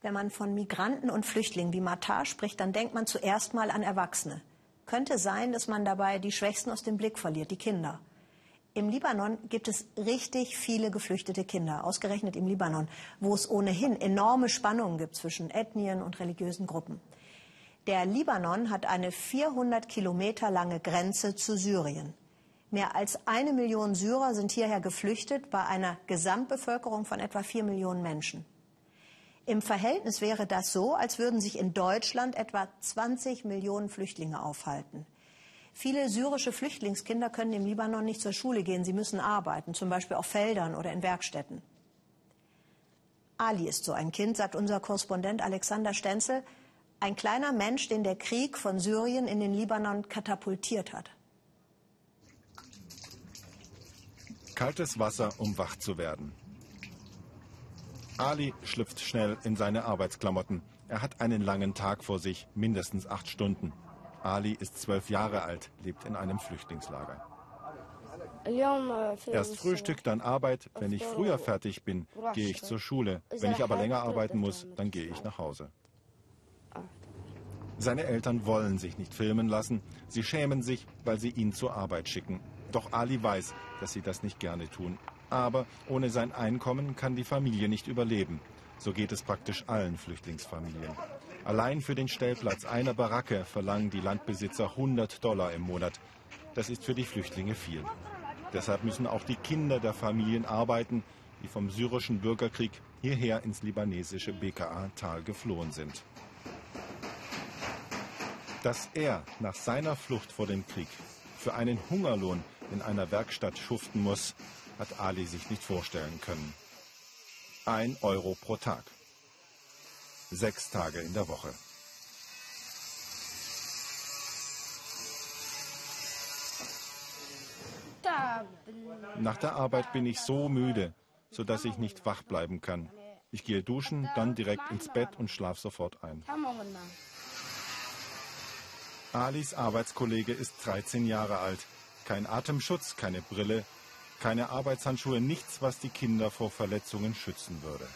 Wenn man von Migranten und Flüchtlingen wie Matar spricht, dann denkt man zuerst mal an Erwachsene. Könnte sein, dass man dabei die Schwächsten aus dem Blick verliert, die Kinder. Im Libanon gibt es richtig viele geflüchtete Kinder, ausgerechnet im Libanon, wo es ohnehin enorme Spannungen gibt zwischen Ethnien und religiösen Gruppen. Der Libanon hat eine 400 Kilometer lange Grenze zu Syrien. Mehr als eine Million Syrer sind hierher geflüchtet bei einer Gesamtbevölkerung von etwa vier Millionen Menschen. Im Verhältnis wäre das so, als würden sich in Deutschland etwa 20 Millionen Flüchtlinge aufhalten. Viele syrische Flüchtlingskinder können im Libanon nicht zur Schule gehen. Sie müssen arbeiten, zum Beispiel auf Feldern oder in Werkstätten. Ali ist so ein Kind, sagt unser Korrespondent Alexander Stenzel. Ein kleiner Mensch, den der Krieg von Syrien in den Libanon katapultiert hat. Kaltes Wasser, um wach zu werden. Ali schlüpft schnell in seine Arbeitsklamotten. Er hat einen langen Tag vor sich, mindestens acht Stunden. Ali ist zwölf Jahre alt, lebt in einem Flüchtlingslager. Erst Frühstück, dann Arbeit. Wenn ich früher fertig bin, gehe ich zur Schule. Wenn ich aber länger arbeiten muss, dann gehe ich nach Hause. Seine Eltern wollen sich nicht filmen lassen. Sie schämen sich, weil sie ihn zur Arbeit schicken. Doch Ali weiß, dass sie das nicht gerne tun. Aber ohne sein Einkommen kann die Familie nicht überleben. So geht es praktisch allen Flüchtlingsfamilien. Allein für den Stellplatz einer Baracke verlangen die Landbesitzer 100 Dollar im Monat. Das ist für die Flüchtlinge viel. Deshalb müssen auch die Kinder der Familien arbeiten, die vom syrischen Bürgerkrieg hierher ins libanesische BKA-Tal geflohen sind. Dass er nach seiner Flucht vor dem Krieg für einen Hungerlohn in einer Werkstatt schuften muss, hat Ali sich nicht vorstellen können. Ein Euro pro Tag. Sechs Tage in der Woche. Nach der Arbeit bin ich so müde, sodass ich nicht wach bleiben kann. Ich gehe duschen, dann direkt ins Bett und schlafe sofort ein. Alis Arbeitskollege ist 13 Jahre alt. Kein Atemschutz, keine Brille, keine Arbeitshandschuhe, nichts, was die Kinder vor Verletzungen schützen würde.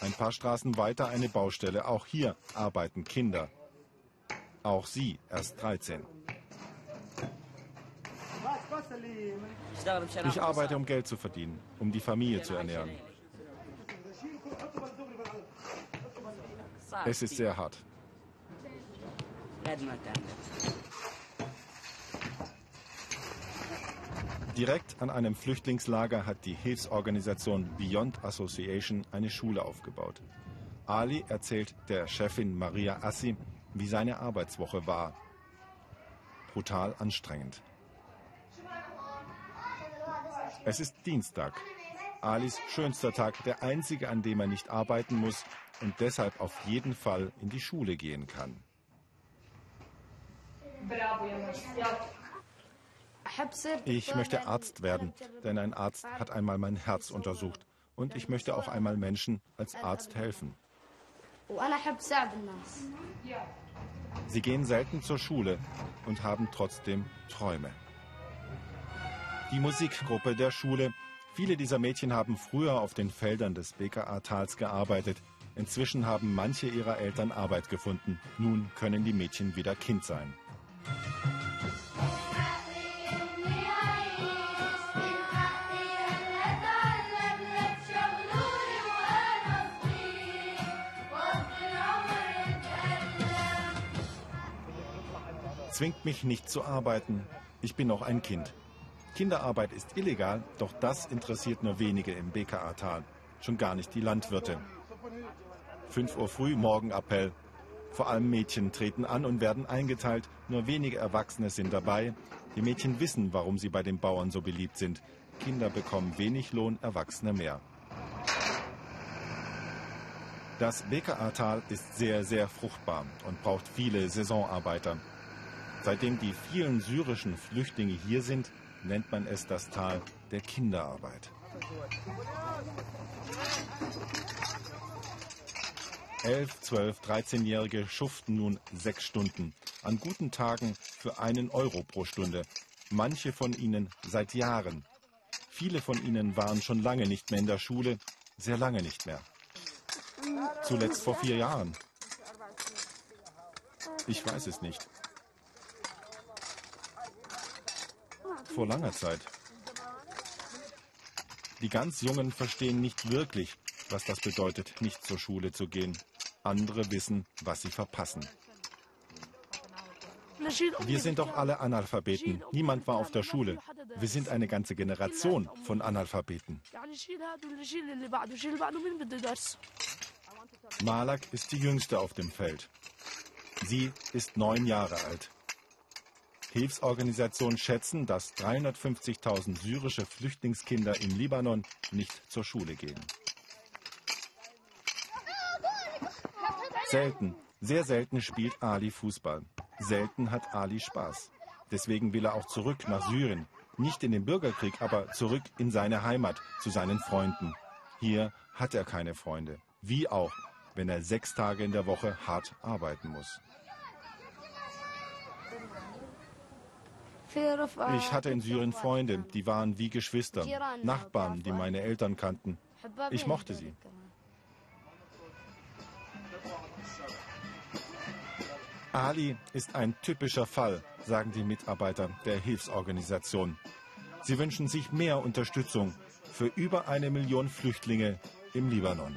Ein paar Straßen weiter eine Baustelle. Auch hier arbeiten Kinder. Auch sie erst 13. Ich arbeite, um Geld zu verdienen, um die Familie zu ernähren. Es ist sehr hart. Direkt an einem Flüchtlingslager hat die Hilfsorganisation Beyond Association eine Schule aufgebaut. Ali erzählt der Chefin Maria Assi, wie seine Arbeitswoche war. Brutal anstrengend. Es ist Dienstag. Alis schönster Tag, der einzige, an dem er nicht arbeiten muss und deshalb auf jeden Fall in die Schule gehen kann. Ich möchte Arzt werden, denn ein Arzt hat einmal mein Herz untersucht. Und ich möchte auch einmal Menschen als Arzt helfen. Sie gehen selten zur Schule und haben trotzdem Träume. Die Musikgruppe der Schule. Viele dieser Mädchen haben früher auf den Feldern des BKA-Tals gearbeitet. Inzwischen haben manche ihrer Eltern Arbeit gefunden. Nun können die Mädchen wieder Kind sein. Zwingt mich nicht zu arbeiten. Ich bin noch ein Kind. Kinderarbeit ist illegal, doch das interessiert nur wenige im BKA-Tal. Schon gar nicht die Landwirte. 5 Uhr früh Morgenappell. Vor allem Mädchen treten an und werden eingeteilt. Nur wenige Erwachsene sind dabei. Die Mädchen wissen, warum sie bei den Bauern so beliebt sind. Kinder bekommen wenig Lohn, Erwachsene mehr. Das BKA-Tal ist sehr, sehr fruchtbar und braucht viele Saisonarbeiter. Seitdem die vielen syrischen Flüchtlinge hier sind, nennt man es das Tal der Kinderarbeit. Elf, zwölf, 13-Jährige schuften nun sechs Stunden. An guten Tagen für einen Euro pro Stunde. Manche von ihnen seit Jahren. Viele von ihnen waren schon lange nicht mehr in der Schule, sehr lange nicht mehr. Zuletzt vor vier Jahren. Ich weiß es nicht. Vor langer Zeit. Die ganz Jungen verstehen nicht wirklich, was das bedeutet, nicht zur Schule zu gehen. Andere wissen, was sie verpassen. Wir sind doch alle Analphabeten. Niemand war auf der Schule. Wir sind eine ganze Generation von Analphabeten. Malak ist die jüngste auf dem Feld. Sie ist neun Jahre alt. Hilfsorganisationen schätzen, dass 350.000 syrische Flüchtlingskinder im Libanon nicht zur Schule gehen. Selten, sehr selten spielt Ali Fußball. Selten hat Ali Spaß. Deswegen will er auch zurück nach Syrien. Nicht in den Bürgerkrieg, aber zurück in seine Heimat, zu seinen Freunden. Hier hat er keine Freunde. Wie auch, wenn er sechs Tage in der Woche hart arbeiten muss. Ich hatte in Syrien Freunde, die waren wie Geschwister, Nachbarn, die meine Eltern kannten. Ich mochte sie. Ali ist ein typischer Fall, sagen die Mitarbeiter der Hilfsorganisation. Sie wünschen sich mehr Unterstützung für über eine Million Flüchtlinge im Libanon.